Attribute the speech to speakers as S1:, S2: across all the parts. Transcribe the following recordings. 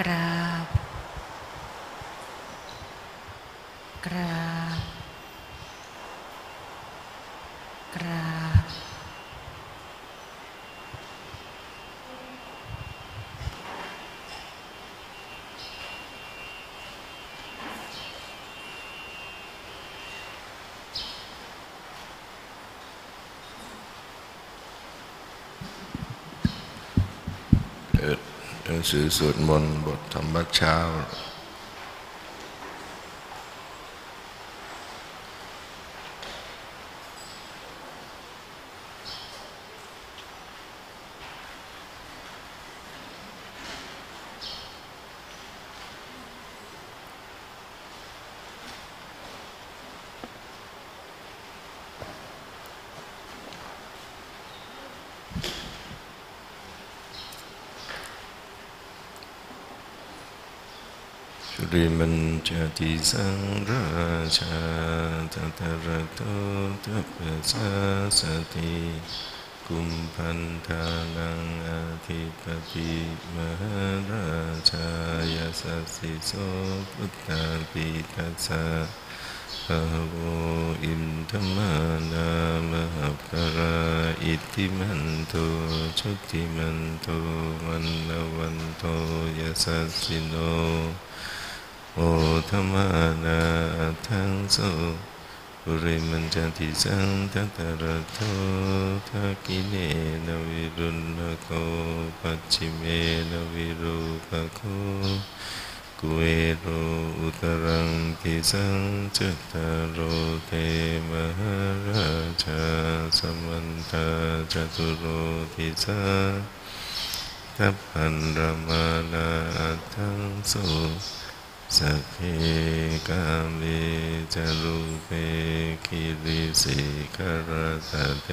S1: กราบ กราบ กราบ
S2: เปิดห นังสือสวดมนต์บทธรรมวัดเช้า ริมันจติสังราชาตัตระโตตัปะสาสติกุมพันธานังอาทิปติมหาราชายาสัสสิโสพุทธาปิทัสสะภะโวอินทมานามหาภราอิติมันโตชุติมันโตวันนวันโตยาสัสสิโน โอธรรมานาทังโสปุริมันจันติสังทัตตะระโตทักิเนนวิรุณโกปัจฉิเมนวิรูปโกกุเอโรอุตรังกิสังจัตตารโรเทมหาราชาสมันตาจตุโรทิสาทัพพันรมานาทังโส สัพเพกาเมจารุเปกิริสิกรตะเต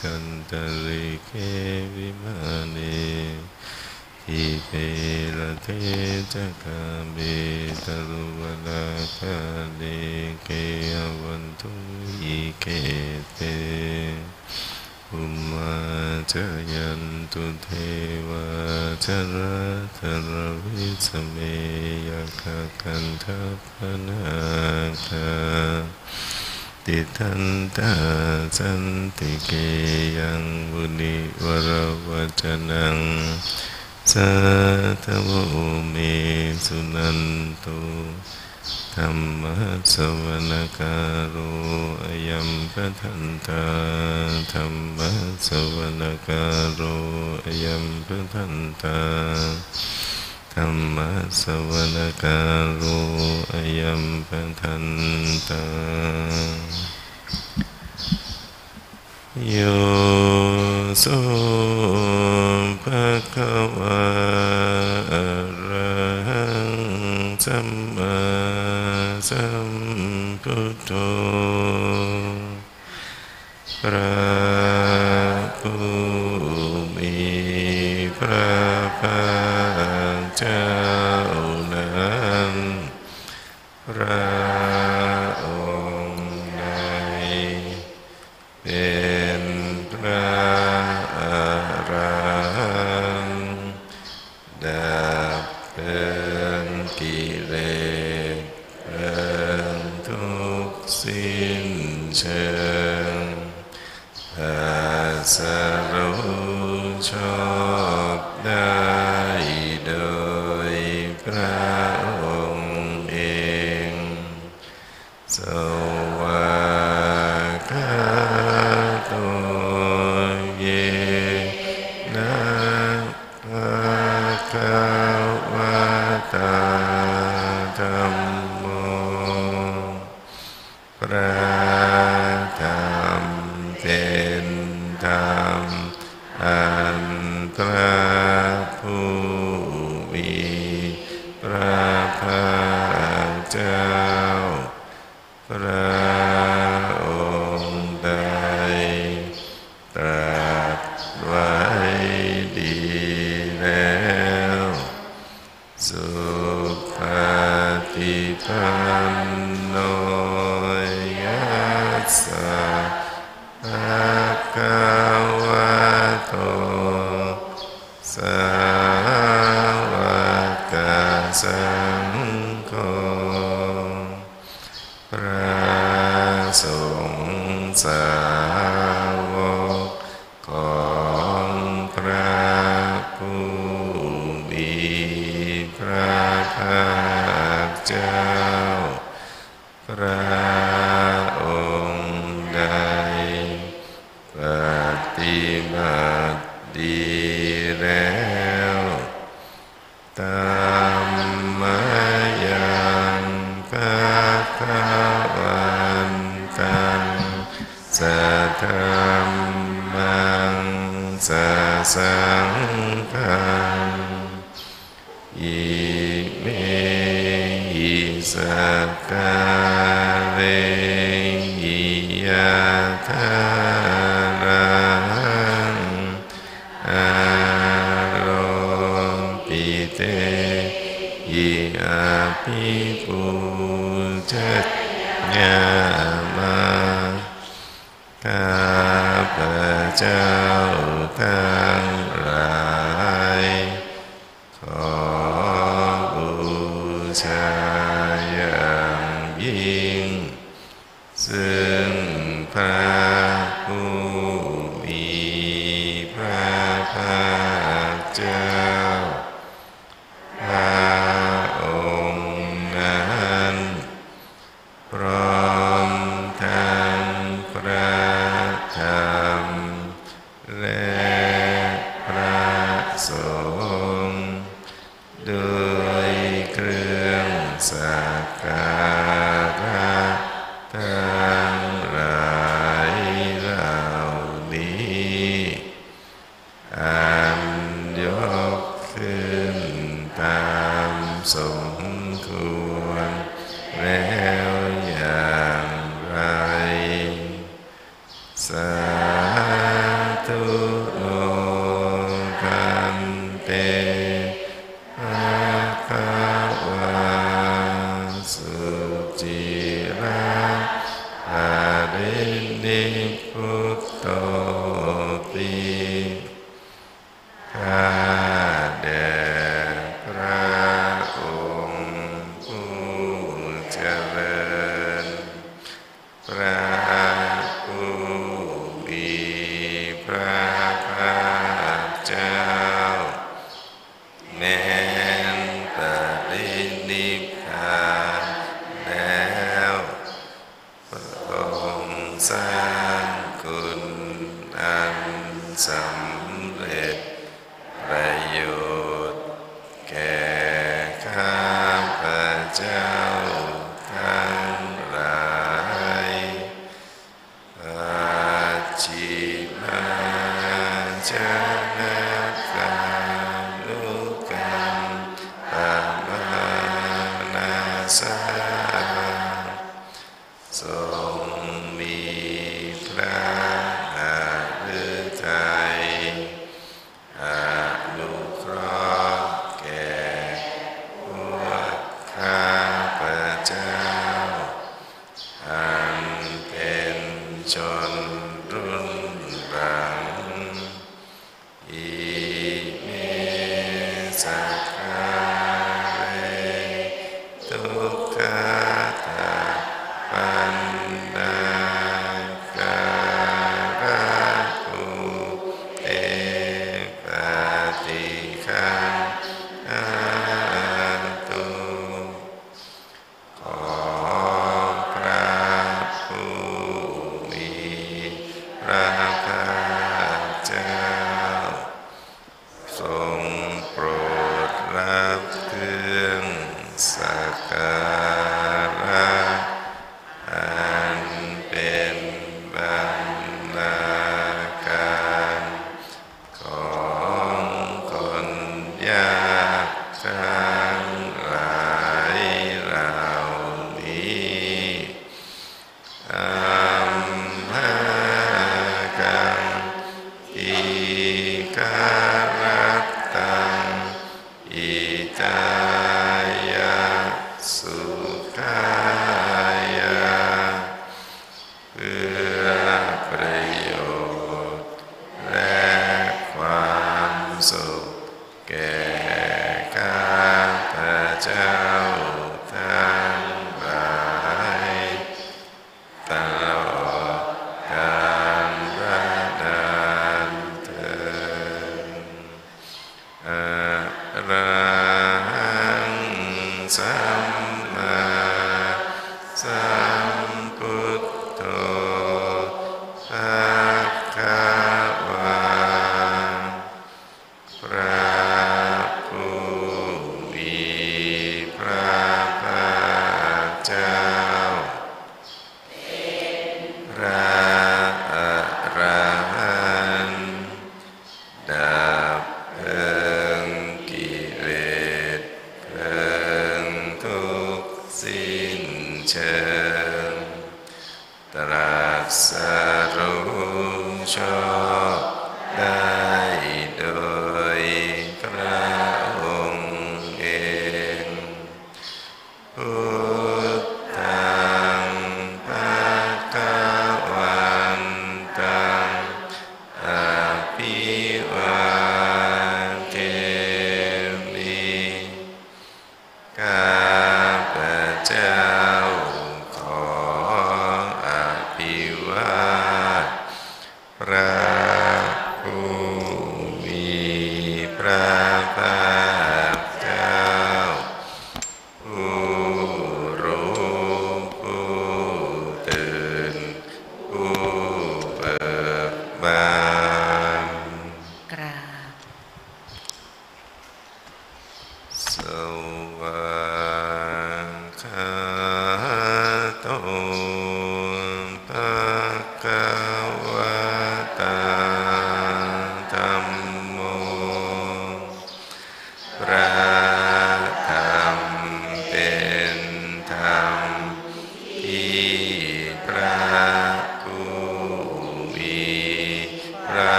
S2: จันตริเควิมาเนทิเประเทจักาเมตรุวนาคาเนเกอวันตุอิเกเต อุมาจยันตุเทวาจระตระวิสเมยคกันทัพนาคาติทันตาสันติเกยังบุนิวรวัจนังสัทโวเมสุนันตุ ธรรมะสวนการโรอยัมปะทันตาธรรมะสวนการโรอยัมปะทันตาธรรมะสวนการโรอยัมปะทันตาโยโสภะคะวะ ธ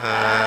S2: ภ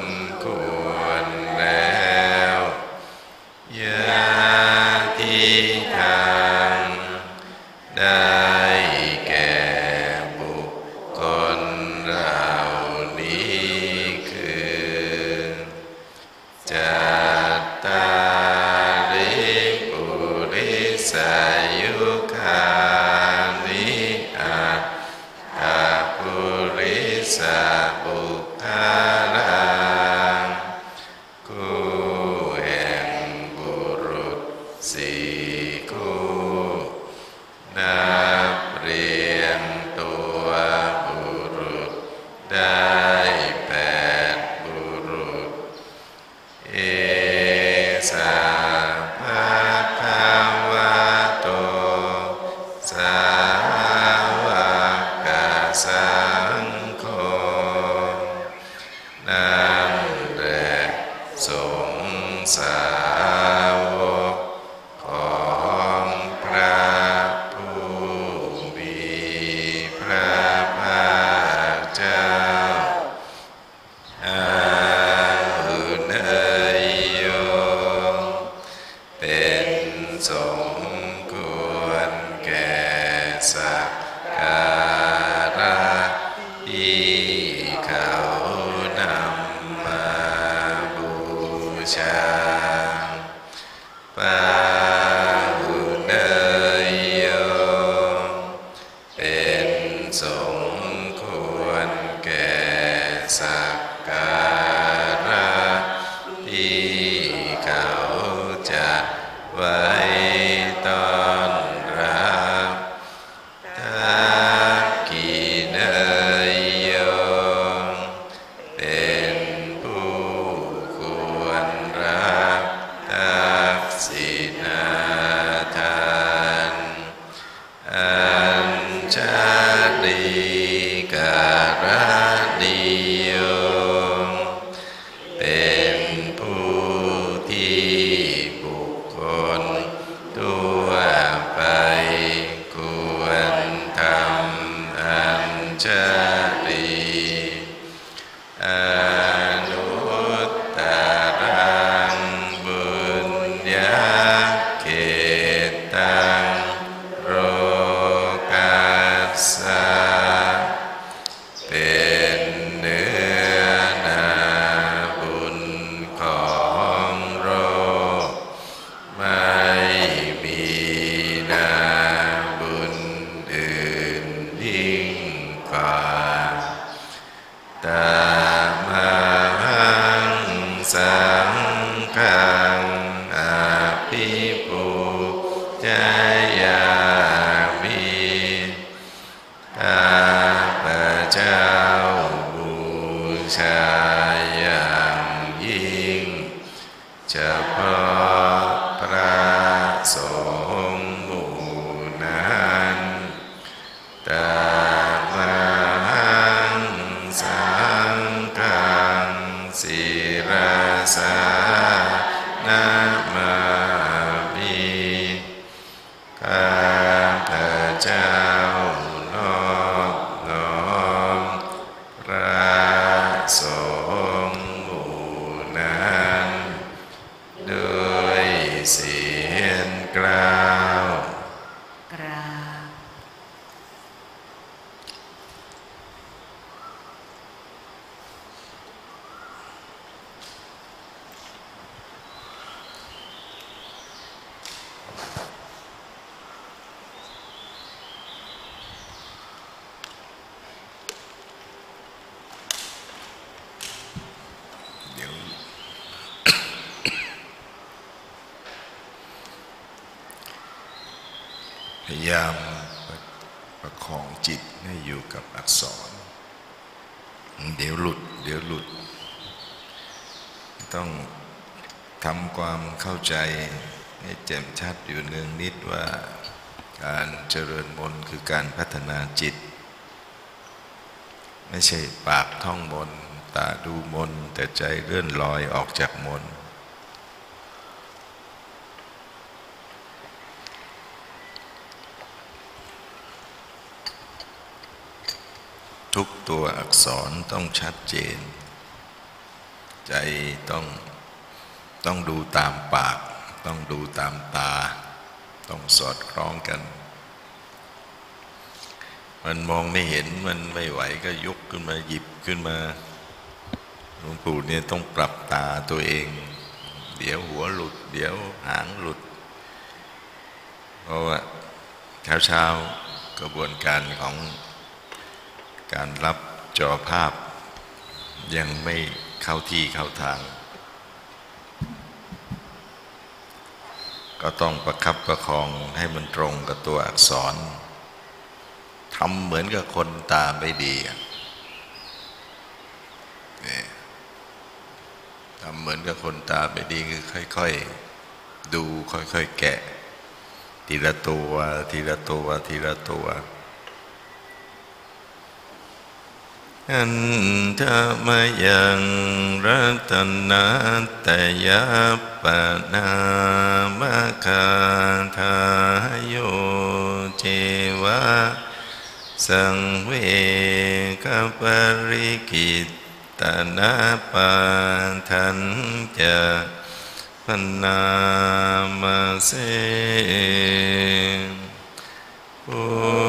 S2: มายามประคองจิตให้อยู่กับอักษร เดี๋ยวหลุด เดี๋ยวหลุ
S3: ด ต้องทำความเข้าใจให้แจ่มชัดอยู่เนืองนิดว่าการเจริญมนคือการพัฒนาจิต ไม่ใช่ปากท่องมนตาดูมนแต่ใจเลื่อนลอยออกจากมนต์ ตัวอักษรต้องชัดเจน ใจต้องต้องดูตามปาก ต้องดูตามตา ต้องสอดคล้องกัน มันมองไม่เห็นมันไม่ไหวก็ยกขึ้นมาหยิบขึ้นมาหลวงปู่เนี่ยต้องปรับตาตัวเอง เดี๋ยวหัวหลุด เดี๋ยวหางหลุด เพราะว่าเช้าเช้ากระบวนการของ การรับจอภาพยังไม่เข้าที่เข้าทาง ก็ต้องประคับประคองให้มันตรงกับตัวอักษรทำเหมือนกับคนตาไม่ดีทำเหมือนกับคนตาไม่ดีคือค่อย ๆ ดูค่อย ๆ แกะ ทีละตัว ทีละตัว ทีละตัว อันธมยังรัตนาตยาปนามคาทายโยเจวะสังเวกปริกิตตนาปาทันจะพนามเสพุท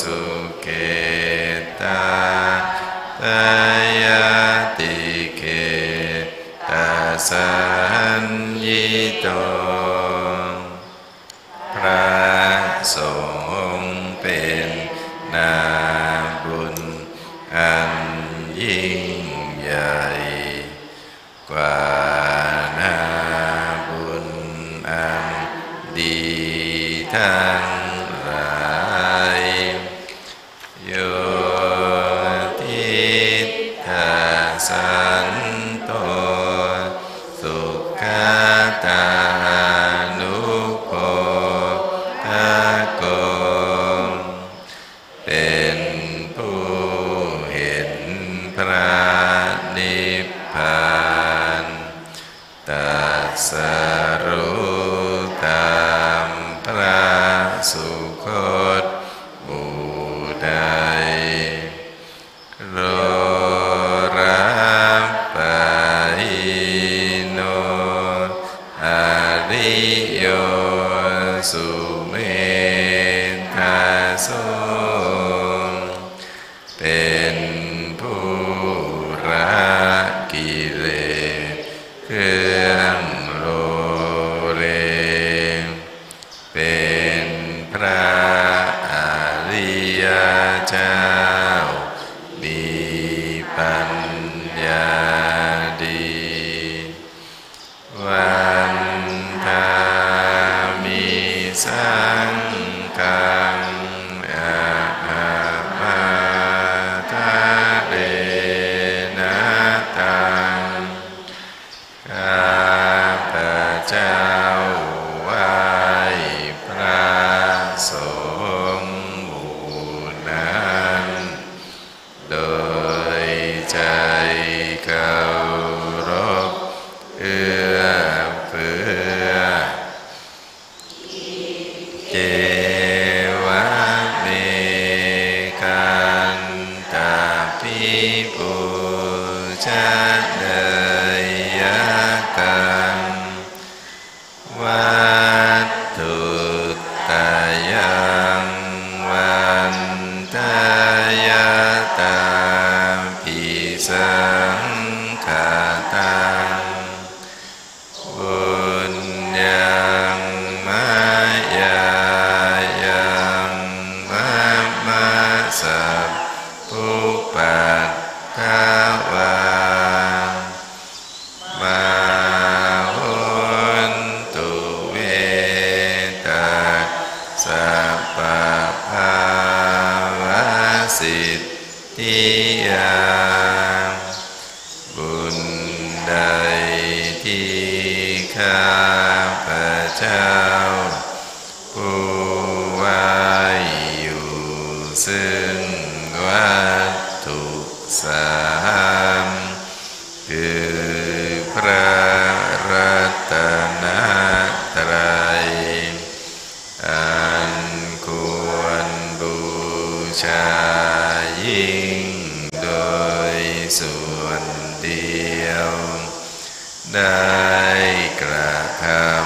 S3: สุเย
S2: ว ได้กระทำ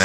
S2: น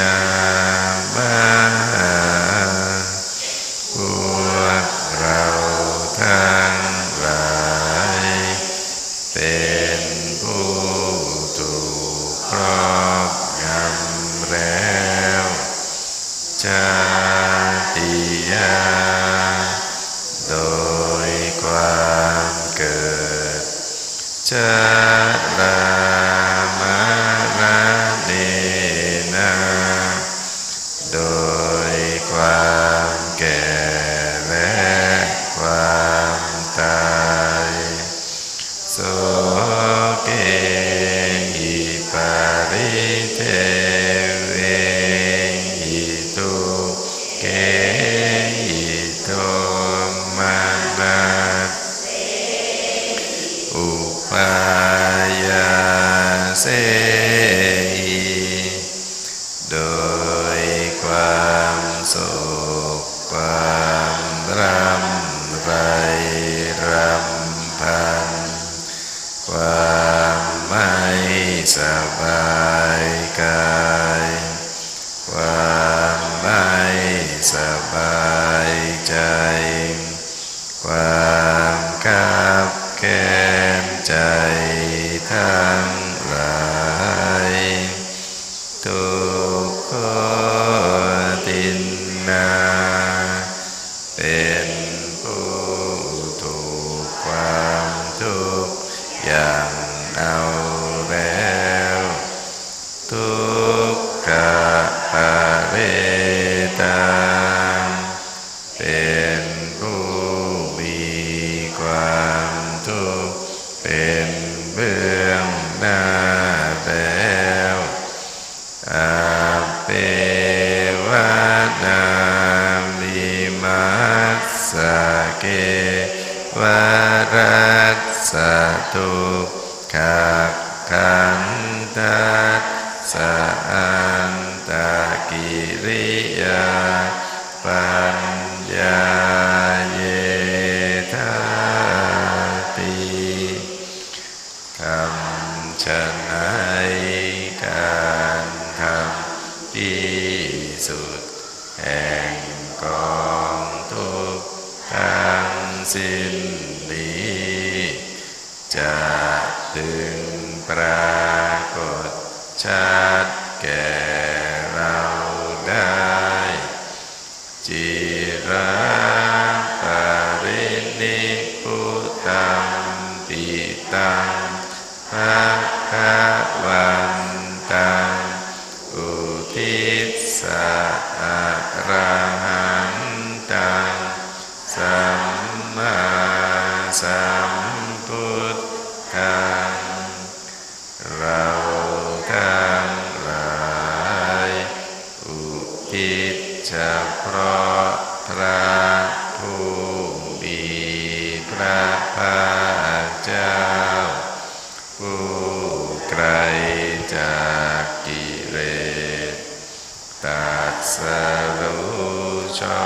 S2: ชอ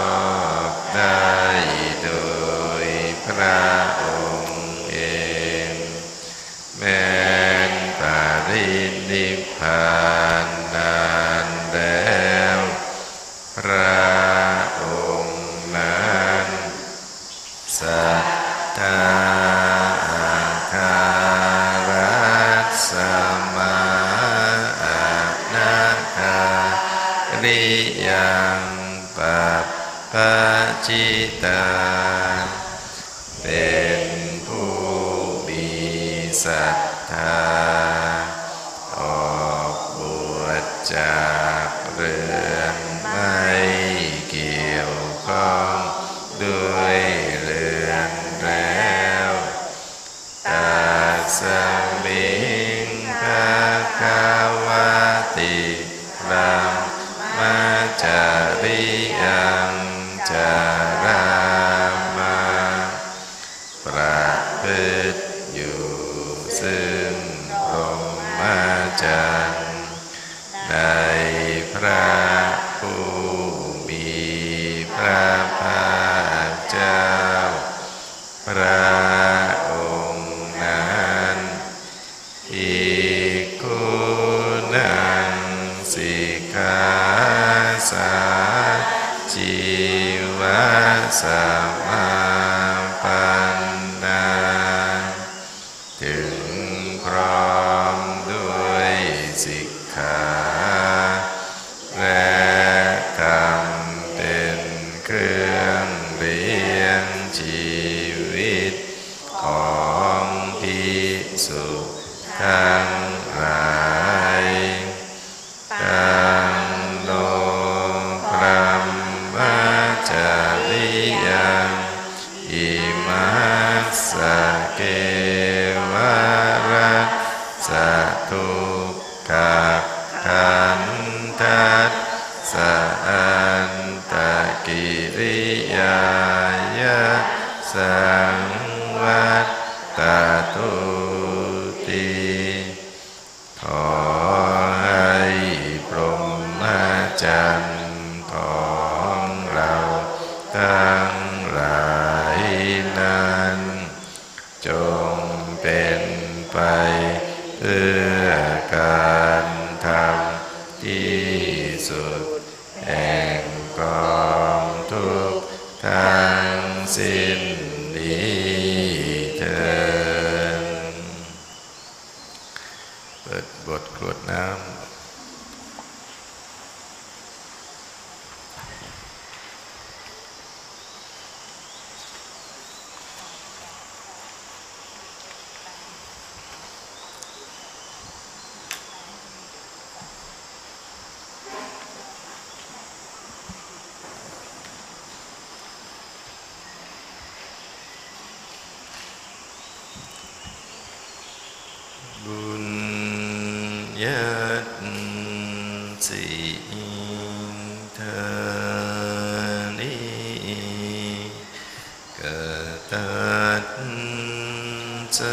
S2: บได้
S3: โดยพระ the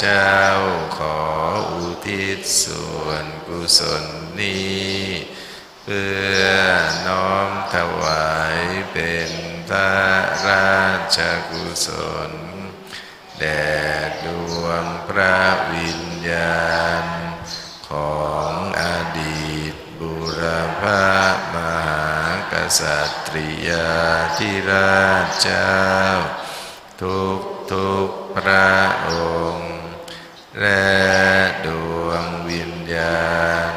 S3: เจ้าขออุทิศส่วนกุศลนี้ เพื่อน้อมถวายเป็นพระราชกุศล แด่ดวงพระวิญญาณ ของอดีตบุรพามหากษัตริยาธิราชเจ้า ทุกทุกพระองค์ และดวงวิญญาณ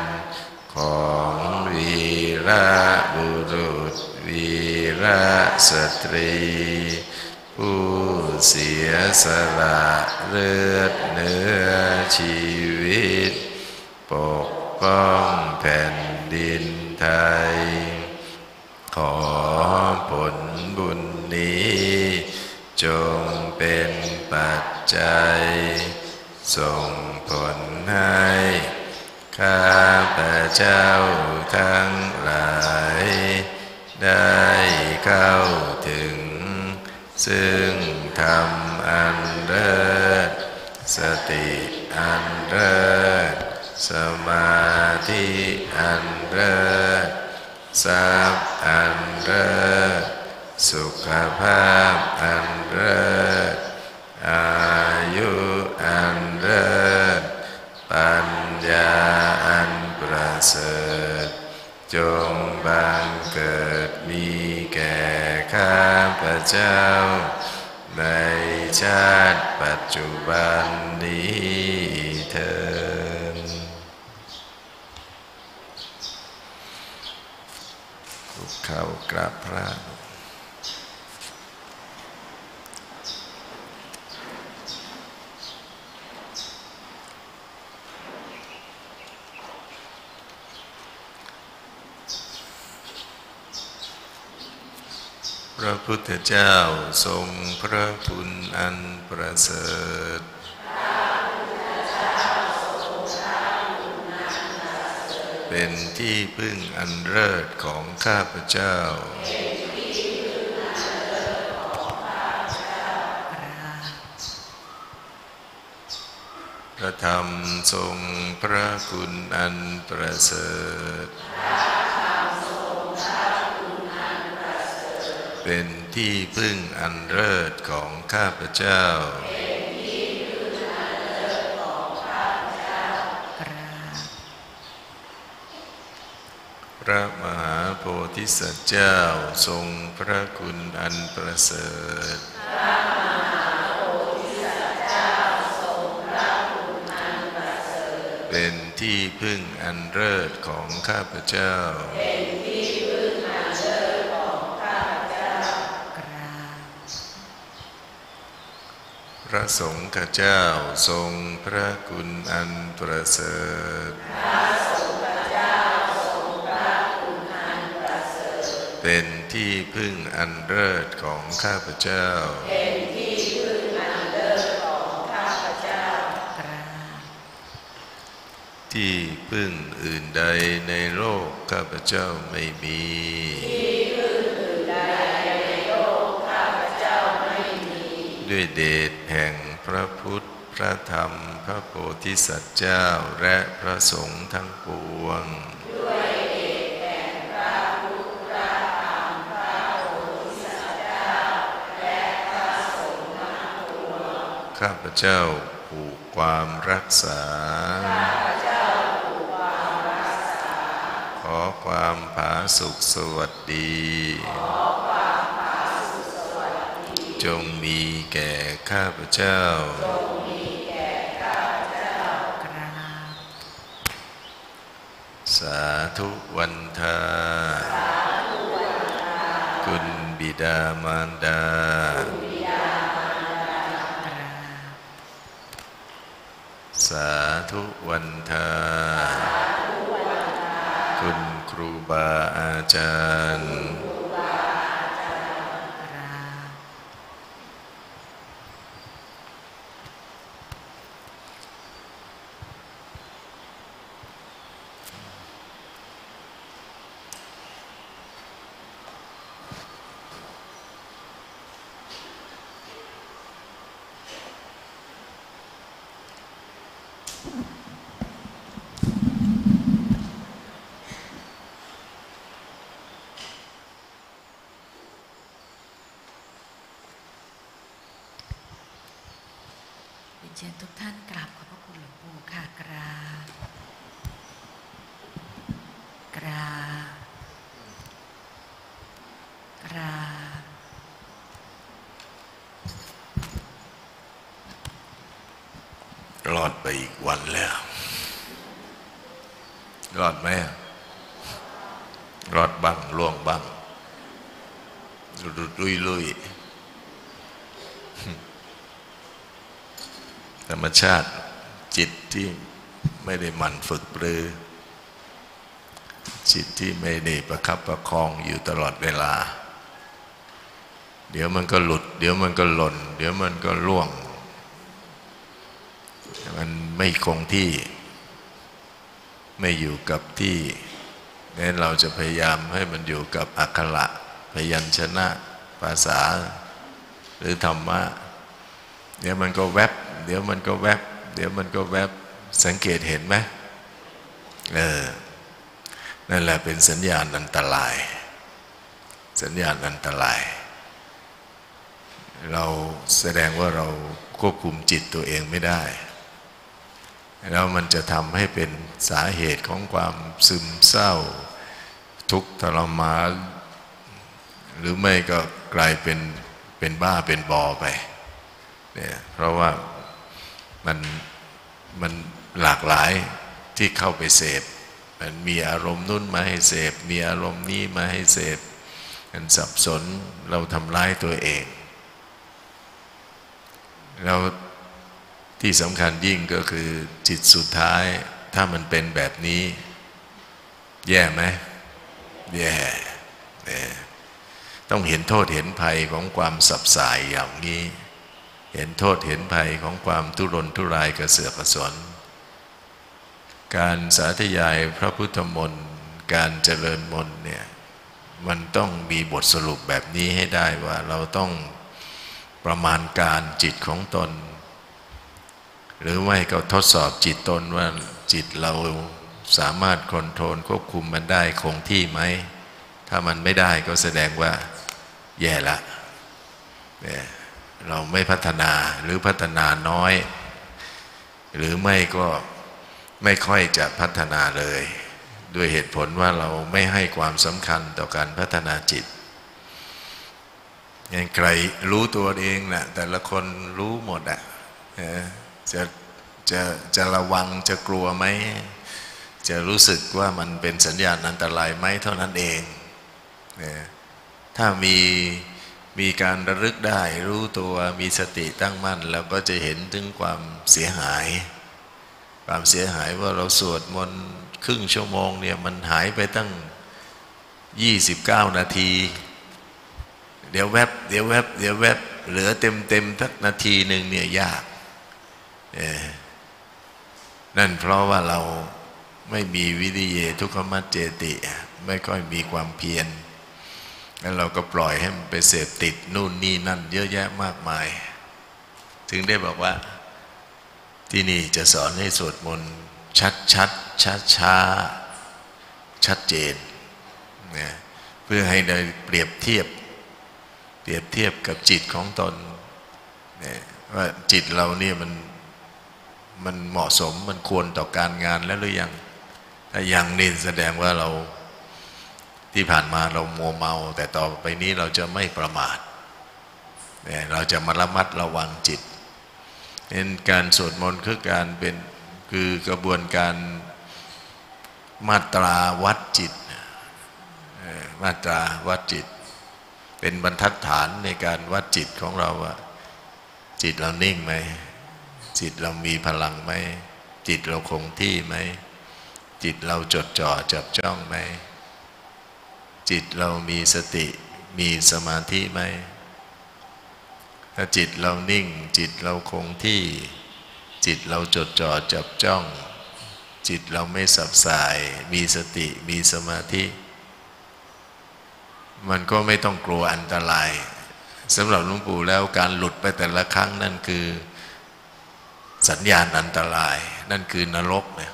S3: ของวีระบุรุษ วีระสตรี ผู้เสียสละเลือดเนื้อชีวิต ปกป้องแผ่นดินไทย ขอผลบุญนี้ จงเป็นปัจจัย ส่งผลให้ข้าพเจ้าทั้งหลาย ได้เข้าถึง ซึ่งธรรมอันเลิศสติอันเลิศสมาธิอันเลิศทรัพย์อันเลิศสุขภาพอันเลิศ อายุอันเลิศปัญญาอันประเสริฐจงบังเกิดมีแก่ข้าพเจ้า ในชาติปัจจุบันนี้เถิดคุกเข่ากราบพระ พระพุทธเจ้าทรงพระคุณอันประเสริฐเป็นที่พึ่งอันเลิศของข้าพเจ้า พระธรรมทรงพระคุณอันประเสริฐ เป็นที่พึ่งอันเลิศของข้าพเจ้า
S1: กราบ
S3: พระมหาโพธิสัตว์เจ้าทรงพระคุณอันประเสริฐเป็นที่พึ่งอันเลิศของข้าพเจ้า
S1: ก
S3: พระสงฆ์เจ้าทรงพระคุณอันประเสริฐ เป็นที่พึ่งอันเลิศของข้าพเจ้า
S1: กราบ
S3: ที่พึ่งอื่นใดในโลกข้าพเจ้าไม่มี ด้วยเดชแห่งพระพุทธ พระธรรม พระโพธิสัตว์เจ้าและพระสงฆ์ทั้งปวงข้าพเจ้าผูกความรักษา ขอความผาสุขสวัสดี จงมีแก่ข้าพเจ้า สาธุวันทา คุณบิดามารดา สาธุวันทา คุณครูบาอาจารย์
S1: กราบ เรียนเชิญทุกท่านกราบขอบพระคุณหลวงปู่ค่ะกราบกราบกราบ
S3: รอดไปอีกวันแล้ว รอดไหมอะรอดบ้างล่วงบ้างลุดลุยลุยธรรม ชาติจิตที่ไม่ได้มันฝึกปรือ จิตที่ไม่ได้ประคับประคองอยู่ตลอดเวลา เดี๋ยวมันก็หลุด เดี๋ยวมันก็หล่น เดี๋ยวมันก็ล่วง มันไม่คงที่ไม่อยู่กับที่งั้นเราจะพยายามให้มันอยู่กับอักขระพยัญชนะ ภาษา หรือธรรมะเดี๋ยวมันก็แวบ เดี๋ยวมันก็แวบ เดี๋ยวมันก็แวบสังเกตเห็นไหมเออนั่นแหละเป็นสัญญาณอันตราย สัญญาณอันตราย เราแสดงว่าเราควบคุมจิตตัวเองไม่ได้ แล้วมันจะทำให้เป็นสาเหตุของความซึมเศร้า ทุกข์ทรมานหรือไม่ก็กลายเป็นเป็นบ้าเป็นบอไปเนี่ยเพราะว่า มันมันหลากหลายที่เข้าไปเสพมันมีอารมณ์นุ่นมาให้เสพ มีอารมณ์นี้มาให้เสพมันสับสนเราทำร้ายตัวเอง เราที่สำคัญยิ่งก็คือจิตสุดท้ายถ้ามันเป็นแบบนี้ แย่ไหมแย่ต้องเห็นโทษเห็นภัยของความสับสายอย่างนี้ เห็นโทษเห็นภัยของความทุรนทุรายกระเสือกกระสน การสาธยายพระพุทธมนต์การเจริญมนต์เนี่ยมันต้องมีบทสรุปแบบนี้ให้ได้ว่าเราต้องประมาณการจิตของตน หรือไม่ก็ทดสอบจิตตนว่าจิตเราสามารถคอนโทรลควบคุมมันได้คงที่ไหม ถ้ามันไม่ได้ก็แสดงว่าแย่ละเนี่ย เราไม่พัฒนาหรือพัฒนาน้อย หรือไม่ก็ไม่ค่อยจะพัฒนาเลย ด้วยเหตุผลว่าเราไม่ให้ความสำคัญต่อการพัฒนาจิตยังใครรู้ตัวเองนะแต่ละคนรู้หมดอะจะจะจะระวังจะกลัวไหมจะรู้สึกว่ามันเป็นสัญญาณอันตรายไหมเท่านั้นเองเนี่ยถ้ามี มีการระลึกได้รู้ตัวมีสติตั้งมั่น แล้วก็จะเห็นถึงความเสียหาย ความเสียหายว่าเราสวดมนต์ครึ่งชั่วโมงเนี่ยมันหายไปตั้ง 29 นาที เดี๋ยวแวบเดี๋ยวแวบเดี๋ยวแวบเหลือเต็มเต็มทักนาทีหนึ่งเนี่ยยากเนั่นเพราะว่าเราไม่มีวิริเยทุกขมัจเจติ ไม่ค่อยมีความเพียร แล้วเราก็ปล่อยให้มันไปเสพติดนู่นนี่นั่น เยอะแยะมากมาย ถึงได้บอกว่าที่นี่จะสอนให้สวดมนต์ชัดชัดช้าช้าชัดเจนนะเพื่อให้ได้เปรียบเทียบ เปรียบเทียบกับจิตของตนนะว่าจิตเราเนี่ยมันมันเหมาะสมมันควรต่อการงานแล้วหรือยัง ถ้ายังนี่แสดงว่าเรา ที่ผ่านมาเรามัวเมา แต่ต่อไปนี้เราจะไม่ประมาทเราจะมาระมัดระวังจิตเป็นการสวดมนต์คือการเป็นคือกระบวนการมาตราวัดจิต มาตราวัดจิต เป็นบรรทัดฐานในการวัดจิตของเราว่าจิตเรานิ่งไหมจิตเรามีพลังไหมจิตเราคงที่ไหมจิตเราจดจ่อจับจ้องไหม จิตเรามีสติมีสมาธิไหม ถ้าจิตเรานิ่ง จิตเราคงที่ จิตเราจดจ่อจับจ้อง จิตเราไม่สับสาย มีสติมีสมาธิ มันก็ไม่ต้องกลัวอันตรายสำหรับหลวงปู่แล้วการหลุดไปแต่ละครั้งนั่นคือสัญญาณอันตราย นั่นคือนรกเนี่ย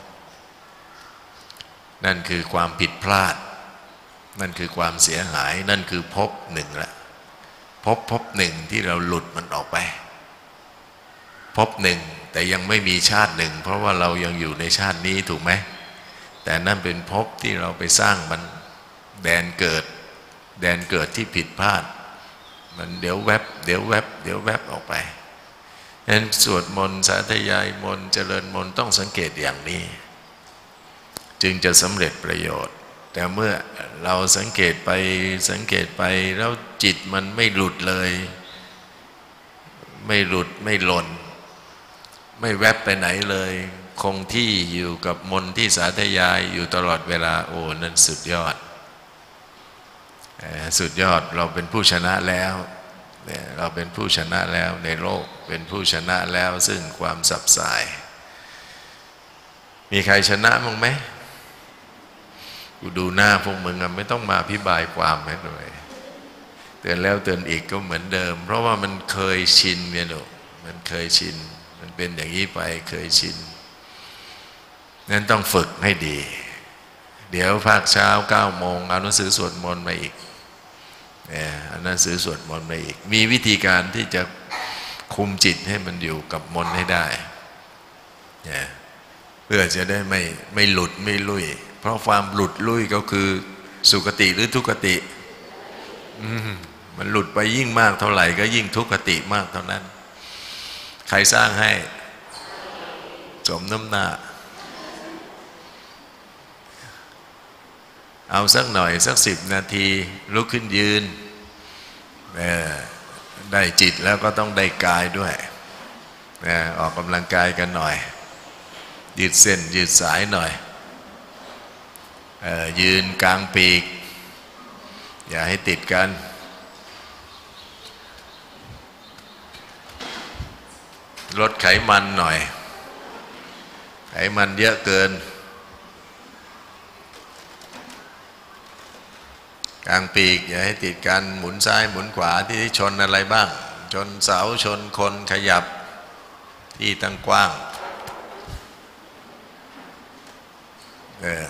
S3: นั่นคือความผิดพลาด นั่นคือความเสียหายนั่นคือภพหนึ่งละพภพบหนึ่งที่เราหลุดมันออกไปภพหนึ่งแต่ยังไม่มีชาติหนึ่ง เพราะว่าเรายังอยู่ในชาตินี้ถูกไหมแต่นั่นเป็นภพที่เราไปสร้างมันแดนเกิด แดนเกิดที่ผิดพลาด มันเดี๋ยวแวบเดี๋ยวแวบเดี๋ยวแวบออกไปฉะนั้นสวดมนต์สาธยายมนต์เจริญมนต์ต้องสังเกตอย่างนี้ จึงจะสำเร็จประโยชน์ แต่เมื่อเราสังเกตไปสังเกตไปแล้วจิตมันไม่หลุดเลย ไม่หลุดไม่หล่น ไม่แวบไปไหนเลย คงที่อยู่กับมนที่สาธยายอยู่ตลอดเวลาโอ้นั่นสุดยอด สุดยอดเราเป็นผู้ชนะแล้วเนี่ยเราเป็นผู้ชนะแล้วในโลกเป็นผู้ชนะแล้วซึ่งความสับสาย มีใครชนะมั้งไหม กูดูหน้าพวกมึงอะไม่ต้องมาอธิบายความให้หน่อยเตือนแล้วเตือนอีกก็เหมือนเดิม เพราะว่ามันเคยชินเนี่ยลูมันเคยชิน มันเป็นอย่างนี้ไปเคยชินนั้นต้องฝึกให้ดี เดี๋ยวภาคเช้าเก้าโมงเอาหนังสือสวดมนต์มาอีกเนี่ยอาหนังสือสวดมนต์มาอีก มีวิธีการที่จะคุมจิตให้มันอยู่กับมนต์ให้ได้เนี่ยเพื่อจะได้ไม่ไม่หลุดไม่ลุย เพราะความหลุดลุยก็คือสุคติหรือทุกติมมันหลุดไปยิ่งมากเท่าไหร่ ก็ยิ่งทุกขติมากเท่านั้น ใครสร้างให้ สมน้ำหน้า เอาสักหน่อยสักสิบนาทีลุกขึ้นยืน ได้จิตแล้วก็ต้องได้กายด้วยออกกำลังกายกันหน่อย ยืดเส้นยืดสายหน่อย ยืนกลางปีก อย่าให้ติดกัน ลดไขมันหน่อย ไขมันเยอะเกิน กลางปีก อย่าให้ติดกัน หมุนซ้ายหมุนขวาที่ชนอะไรบ้าง ชนเสาชนคนขยับที่ตั้งกว้าง เออ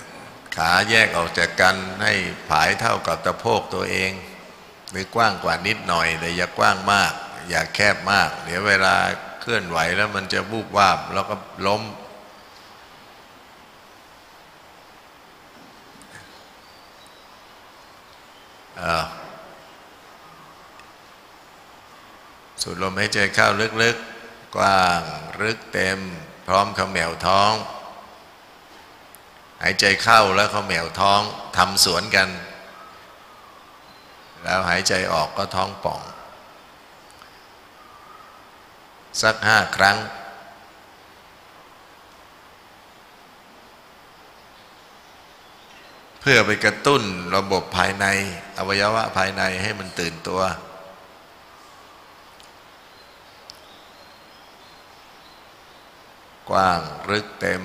S3: ขาแยกออกจากกันให้ผายเท่ากับตะโพกตัวเอง หรือกว้างกว่านิดหน่อย แต่อย่ากว้างมาก อย่าแคบมาก เดี๋ยวเวลาเคลื่อนไหวแล้วมันจะบูบวาบแล้วก็ล้ม สูดลมใหายใจเข้าลึกๆ กว้างลึกเต็ม พร้อมขมแมวท้อง หายใจเข้าแล้วเขมแมวท้องทำสวนกัน แล้วหายใจออกก็ท้องป่อง สักห้าครั้ง เพื่อไปกระตุ้นระบบภายใน อวัยวะภายในให้มันตื่นตัวกว้างลึกเต็ม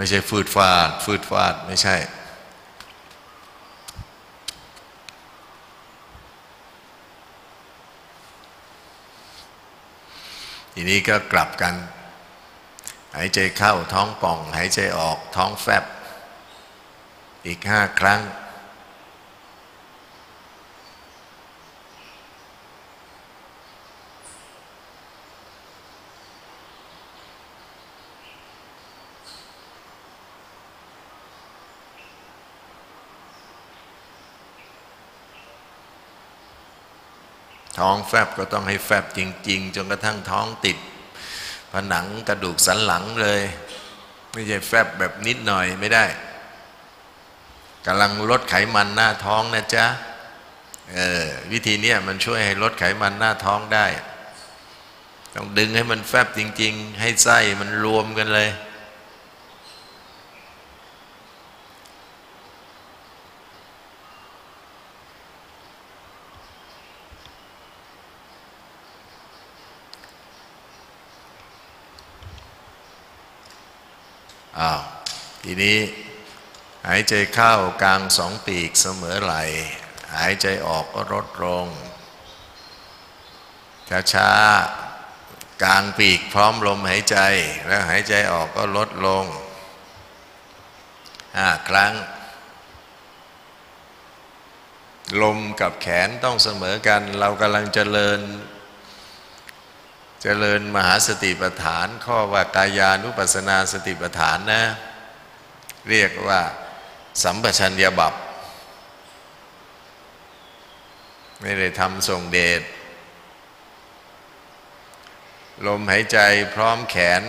S3: ไม่ใช่ฟืดฟาด ฟืดฟาด ไม่ใช่ ทีนี้ก็กลับกัน หายใจเข้าท้องป่อง หายใจออกท้องแฟบ อีกห้าครั้ง ท้องแฟบก็ต้องให้แฟบจริง ๆ จนกระทั่งท้องติด ผนังกระดูกสันหลังเลย ไม่ใช่แฟบแบบนิดหน่อยไม่ได้กำลังลดไขมันหน้าท้องนะจ๊ะเออวิธีนี้มันช่วยให้ลดไขมันหน้าท้องได้ ต้องดึงให้มันแฟบจริง ๆ ให้ไส้มันรวมกันเลย นี้ หายใจเข้ากลางสองปีกเสมอไหล หายใจออกก็ลดลง ช้าๆ กลางปีกพร้อมลมหายใจ แล้วหายใจออกก็ลดลงห้าครั้ง ลมกับแขนต้องเสมอกัน เรากำลังเจริญเจริญมหาสติปัฏฐาน ข้อว่ากายานุปัสนาสติปัฏฐานนะ เรียกว่าสัมปชัญญะบับไม่ได้ทำส่งเดชลมหายใจพร้อมแขน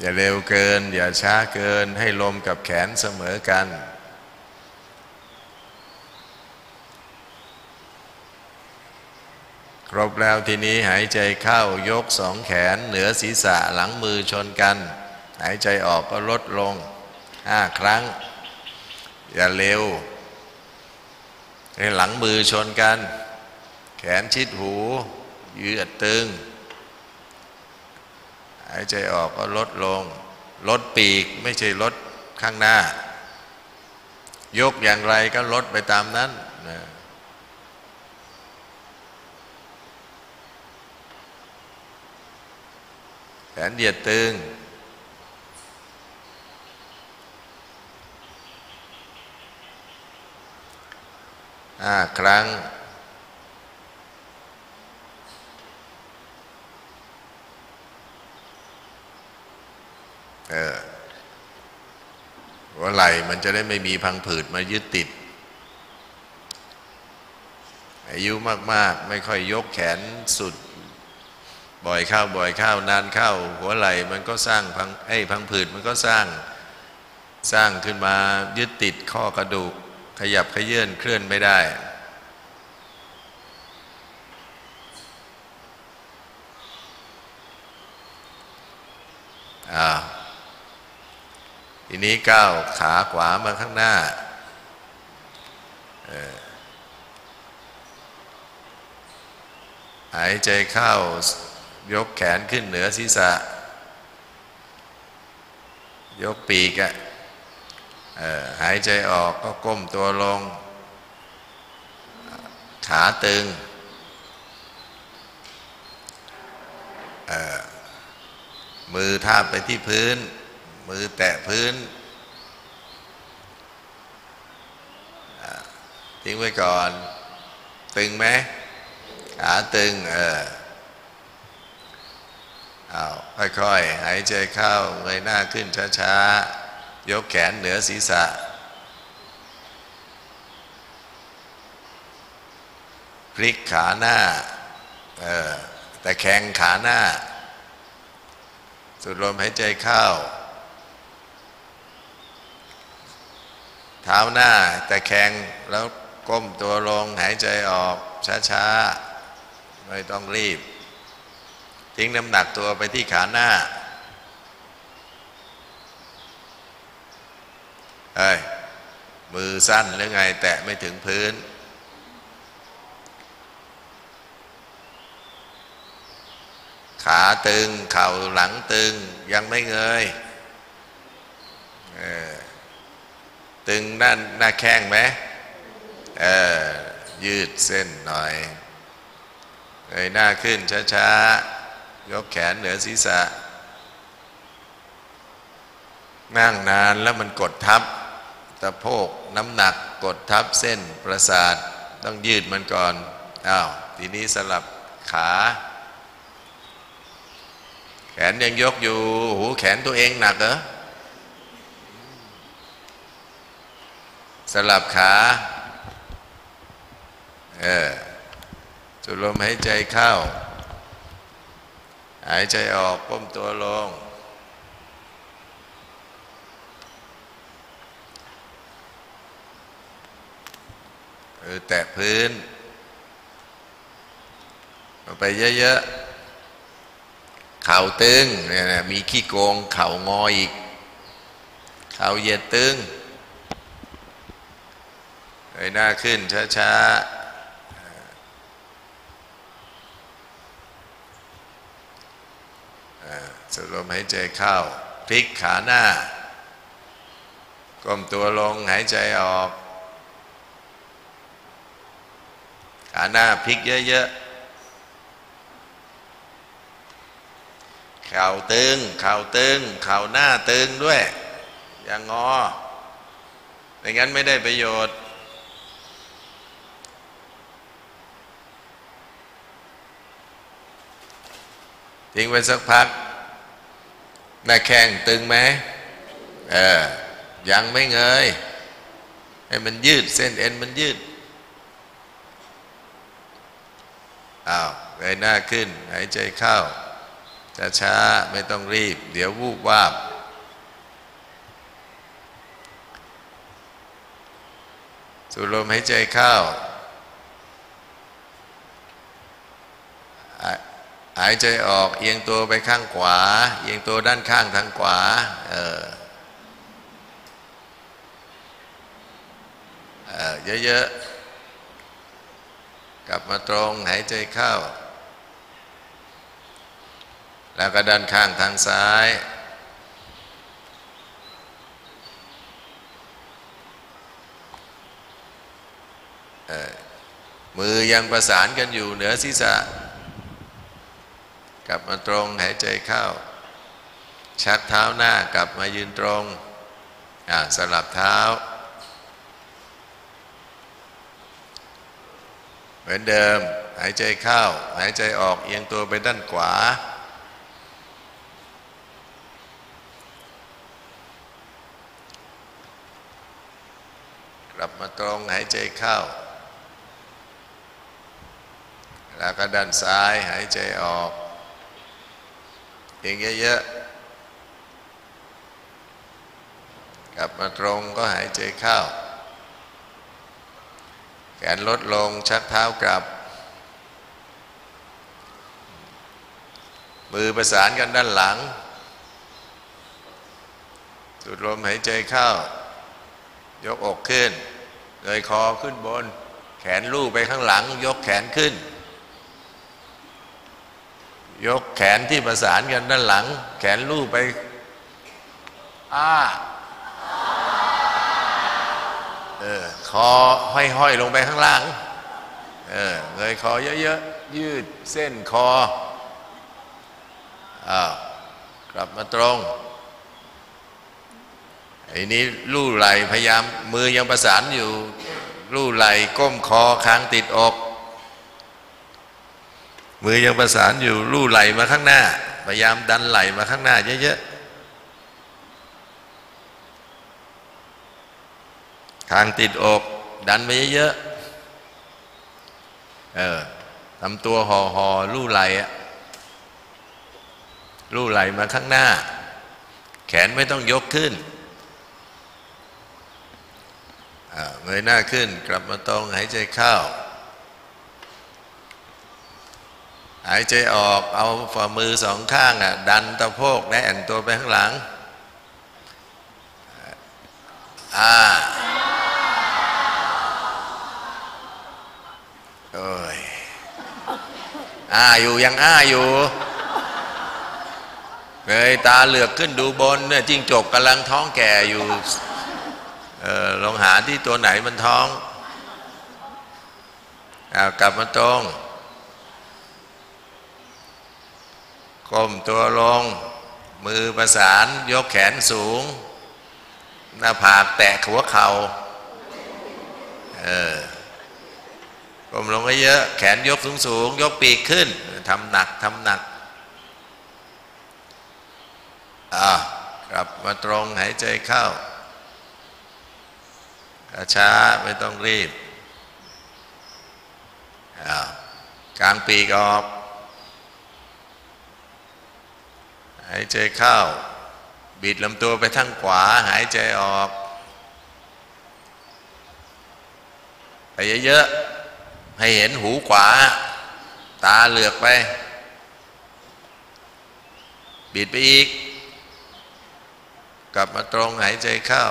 S3: อย่าเร็วเกิน อย่าช้าเกินให้ลมกับแขนเสมอกัน ครบแล้วทีนี้หายใจเข้ายกสองแขนเหนือศีรษะหลังมือชนกัน หายใจออกก็ลดลงห้าครั้ง อย่าเร็วให้หลังมือชนกัน แขนชิดหูยืดตึง หายใจออกก็ลดลง ลดปีกไม่ใช่ลดข้างหน้า ยกอย่างไรก็ลดไปตามนั้นนะ แขนเหยียดตึง ห้าครั้ง เออหัวไหล่มันจะได้ไม่มีพังผืดมายึดติด อายุมาก ๆ ไม่ค่อยยกแขนสุด บ่อยเข้าบ่อยเข้านานเข้า หัวไหลมันก็สร้างพังไอ้พังผืดมันก็สร้างสร้างขึ้นมายึดติดข้อกระดูก ขยับขยื่นเคลื่อนไม่ได้ อ้าวทีนี้ก้าวขาขวามาข้างหน้าหายใจเข้า ยกแขนขึ้นเหนือศีรษะ ยกปีกอะหายใจออกก็ก้มตัวลง ขาตึง มือทาบไปที่พื้น มือแตะพื้นทิ้งไว้ก่อน ตึงไหมขาตึง เออ อาค่อยๆ หายใจเข้าเงยหน้าขึ้นช้าๆ ยกแขนเหนือศีรษะ พลิกขาหน้า เออแต่แข็งขาหน้าสูดลมหายใจเข้า เท้าหน้าแต่แข็งแล้วก้มตัวลงหายใจออกช้าๆ ไม่ต้องรีบ ทิ้งน้ำหนักตัวไปที่ขาหน้าเอ้ยมือสั้นหรือไง แตะไม่ถึงพื้น ขาตึง เข่าหลังตึง ยังไม่เงยเออตึงด้าหน้าแข้งไหมเออยืดเส้นหน่อยเงยหน้าขึ้นช้าๆ ยกแขนเหนือศีรษะ นั่งนานแล้วมันกดทับตะโพกน้ำหนักกดทับเส้นประสาทต้องยืดมันก่อนอ้าวทีนี้สลับขา แขนยังยกอยู่หูแขนตัวเองหนักเหรอสลับขาเออจุดลมหายใจเข้า หายใจออกก้มตัวลงเออแตะพื้นเอาไปเยอะๆ เข่าตึงเนี่ยนะมีขี้โกง เข่างออีก เข่าเหยียดตึงเงยหน้าขึ้นช้าๆอ่า สูดลมหายใจเข้า พลิกขาหน้า ก้มตัวลงหายใจออก ขาหน้าพลิกเยอะๆ เข่าตึง เข่าตึง เข่าหน้าตึงด้วย อย่างงอไม่งั้นไม่ได้ประโยชน์ทิ้งไว้สักพัก หน้าแข้งตึงไหมเออยังไม่เงยให้มันยืดเส้นเอ็นมันยืดอ้าวเงยหน้าขึ้นหายใจเข้าช้าช้าไม่ต้องรีบ เดี๋ยววูบวาบ สูดลมหายใจเข้าหา หายใจออกเอียงตัวไปข้างขวา เอียงตัวด้านข้างทางขวาเออเออเยอะๆ กลับมาตรงหายใจเข้า แล้วก็ด้านข้างทางซ้ายมือยังประสานกันอยู่เหนือศีรษะ กลับมาตรงหายใจเข้า ชักเท้าหน้ากลับมายืนตรงสลับเท้า เหมือนเดิมหายใจเข้า หายใจออกเอียงตัวไปด้านขวา กลับมาตรงหายใจเข้า แล้วก็ด้านซ้ายหายใจออก เองเยอะๆ กลับมาตรงก็หายใจเข้า แขนลดลงชักเท้ากลับ มือประสานกันด้านหลังสูดลมหายใจเข้า ยกอกขึ้นเงยคอขึ้นบน แขนลู่ไปข้างหลัง ยกแขนขึ้น ยกแขนที่ประสานกันด้านหลัง แขนลู่ไปอ้าเออคอห้อยๆลงไปข้างล่างเออเงยคอเยอะๆ ยืดเส้นคออ้าวกลับมาตรงไอ้นี้ลู่ไหลพยายามมือยังประสานอยู่ ลู่ไหลก้มคอค้างติดอก มือยังประสานอยู่ลู่ไหลมาข้างหน้า พยายามดันไหลมาข้างหน้าเยอะๆคางติดอกดันไปเยอะๆเออทำตัวห่อห่อลู่ไหลอะลู่ไหลมาข้างหน้า แขนไม่ต้องยกขึ้นเงยหน้าขึ้นกลับมาตรงหายใจเข้า หายใจออกเอาฝ่ามือสองข้างอะดันตะโพกและแอนตัวไปข้างหลังอ่าโอ้ยอ้าอยู่ยังอ้าอยู่เงยตาเหลือกขึ้นดูบนเนี่ยจิ้งจกกำลังท้องแก่อยู่เออลองหาที่ตัวไหนมันท้องอ้ากลับมาตรง ก้มตัวลง มือประสานยกแขนสูง หน้าผากแตะหัวเขา่าเออก้มลงเยอะแขนยกสูงสูงยกปีกขึ้นทำหนักทำหนักอ่ากลับมาตรงหายใจเข้าช้าไม่ต้องรีบอ้ากลางปีกออก หายใจเข้า บิดลำตัวไปทางขวา หายใจออก ไปเยอะๆ ให้เห็นหูขวา ตาเหลือกไป บิดไปอีก กลับมาตรงหายใจเข้า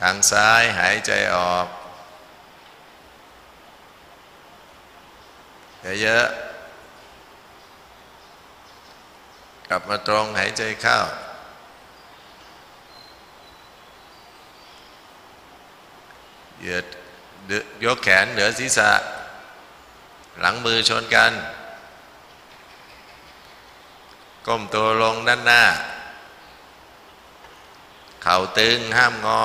S3: ทางซ้ายหายใจออก เยอะๆ กลับมาตรงหายใจเข้าเหยียดยกแขนเหนือศีรษะ หลังมือชนกัน ก้มตัวลงด้านหน้า เข่าตึงห้ามงอ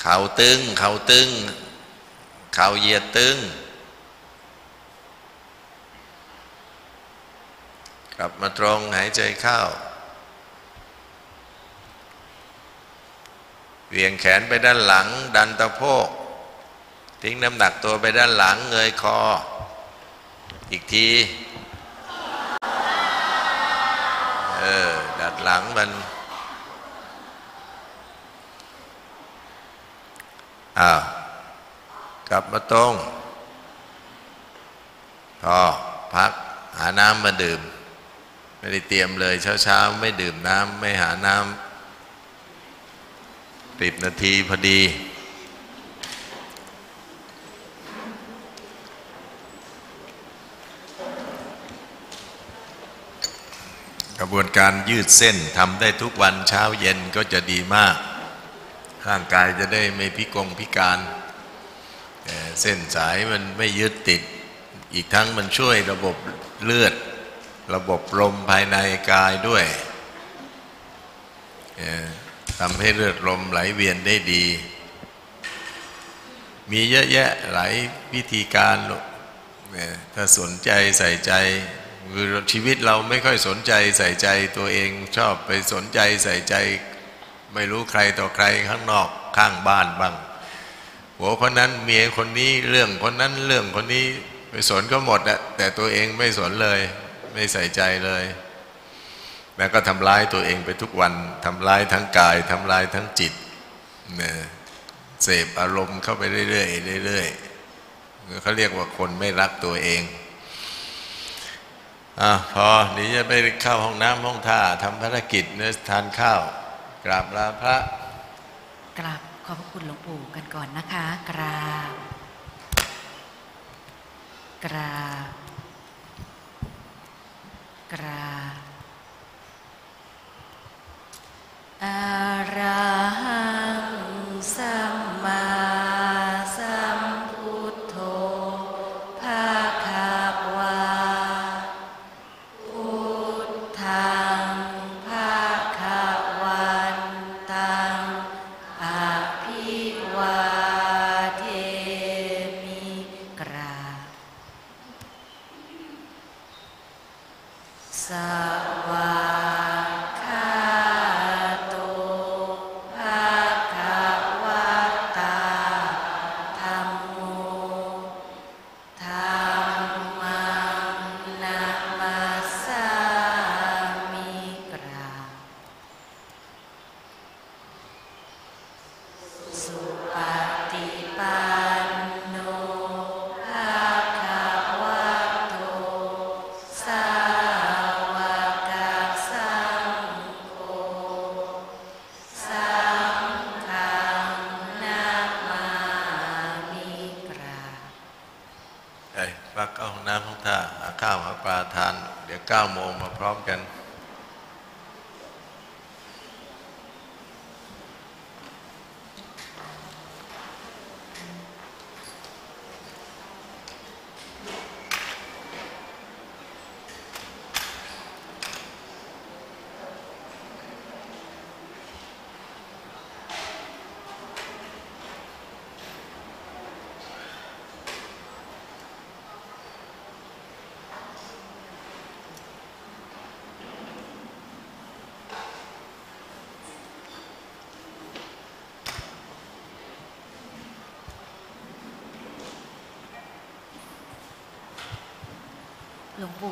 S3: เข่าตึง เข่าตึง เข่าเหยียดตึง กลับมาตรงหายใจเข้าเวียงแขนไปด้านหลัง ดันตะโพก ทิ้งน้ำหนักตัวไปด้านหลังเงยคอ อีกที เออ ดัดหลังมันอ้าวกลับมาตรงพอพักหาน้ำมาดื่ม ไม่ได้เตรียมเลยเช้าๆไม่ดื่มน้ำไม่หาน้ำสิบนาทีพอดี กระบวนการยืดเส้นทำได้ทุกวันเช้าเย็นก็จะดีมาก ร่างกายจะได้ไม่พิกงพิการเอ่อเส้นสายมันไม่ยึดติด อีกทั้งมันช่วยระบบเลือด ระบบลมภายในกายด้วยทำให้เลือดลมไหลเวียนได้ดี มีเยอะแยะหลายวิธีการถ้าสนใจใส่ใจคือชีวิตเราไม่ค่อยสนใจใส่ใจตัวเองชอบไปสนใจใส่ใจ ไม่รู้ใครต่อใครข้างนอกข้างบ้านบ้างหัวคนนั้นเมียคนนี้เรื่องคนนั้นเรื่องคนนี้ไปสนก็หมดอะแต่ตัวเองไม่สนเลย ไม่ใส่ใจเลยแล้วก็ทำร้ายตัวเองไปทุกวันทำร้ายทั้งกายทำร้ายทั้งจิตเนี่ยเสพอารมณ์เข้าไปเรื่อยๆเรื่อยๆเขาเรียกว่าคนไม่รักตัวเองอะพอเดี๋ยวจะไปเข้าห้องน้ำห้องท่าทำภารกิจเนื้อทานข้าว กราบลาพระ
S1: กราบขอบพระคุณหลวงปู่กันก่อนนะคะ กราบ กราบ กราบอะระหังสัมมา พัก
S3: เข้าห้องน้ำห้องท่าหาข้าวหาปลาทาน เดี๋ยวเก้าโมงมาพร้อมกัน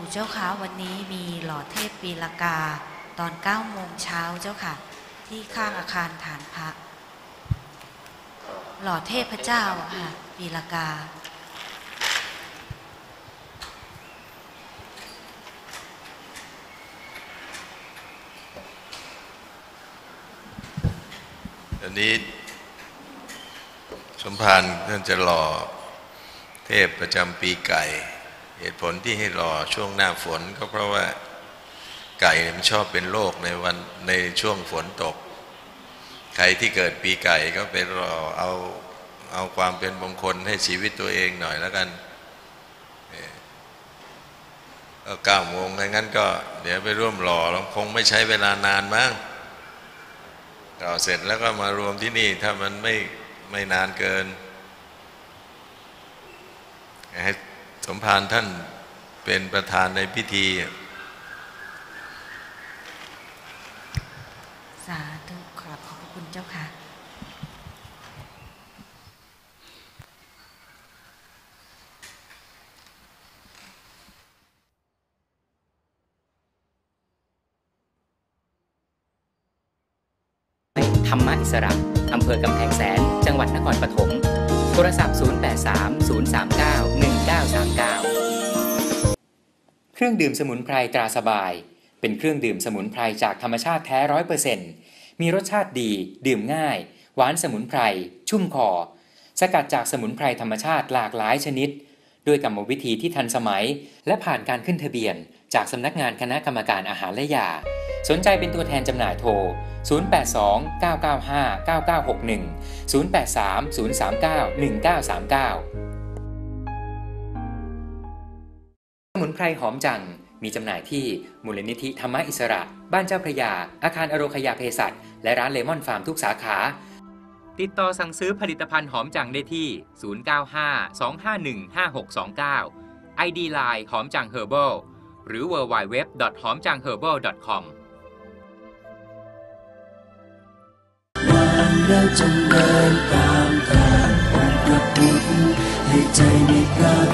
S1: ปู่เจ้าคะวันนี้มีหล่อเทพปีละกา ตอน9โมงเช้าเจ้าค่ะ ที่ข้างอาคารฐานพระ หล่อเทพพระเจ้าค่ะปีละกา
S3: อันนี้สมภารท่านจะรอเทพประจำปีไก่ เหตุผลที่ให้รอช่วงหน้าฝนก็เพราะว่าไก่มันชอบเป็นโรคในวันในช่วงฝนตก ใครที่เกิดปีไก่ก็ไปรอเอาเอาความเป็นมงคลให้ชีวิตตัวเองหน่อยแล้วกันเอ่อก็เก้าโมงงั้นก็ เดี๋ยวไปร่วมรอแล้วคงไม่ใช้เวลานานมั้งต่อเสร็จแล้วก็มารวมที่นี่ถ้ามันไม่ไม่นานเกิน ให้ส มภารท่านเป็นประธานในพิธี
S1: สาธุขอบขอบพระคุณเจ้าค่ะ
S4: ธรรมะอิสระอำเภอกำแพงแสน จังหวัดนครปฐม โทรศัพท์ 083 039 เครื่องดื่มสมุนไพรตราสบาย เป็นเครื่องดื่มสมุนไพรจากธรรมชาติแท้ร้อยเปอร์เซ็นต์มีรสชาติดี ดื่มง่าย หวานสมุนไพร ชุ่มคอ สกัดจากสมุนไพรธรรมชาติหลากหลายชนิด ด้วยกรรมวิธีที่ทันสมัย และผ่านการขึ้นทะเบียน จากสำนักงานคณะกรรมการอาหารและยา สนใจเป็นตัวแทนจำหน่ายโทร 082 995 9961 083 039 1939 สมุนไพรหอมจัง มีจำหน่ายที่มูลนิธิธรรมอิสระ บ้านเจ้าพระยา อาคารอโรคยาเภสัชและร้านเลมอนฟาร์มทุกสาขา ติดต่อสั่งซื้อผลิตภัณฑ์หอมจังได้ที่ 095 251 5629 ID Line หอมจัง Herbal หรือ www. หอมจัง herbal com
S5: เราจงเดินตามทางองค์พระพุทธ vì trời anh ta.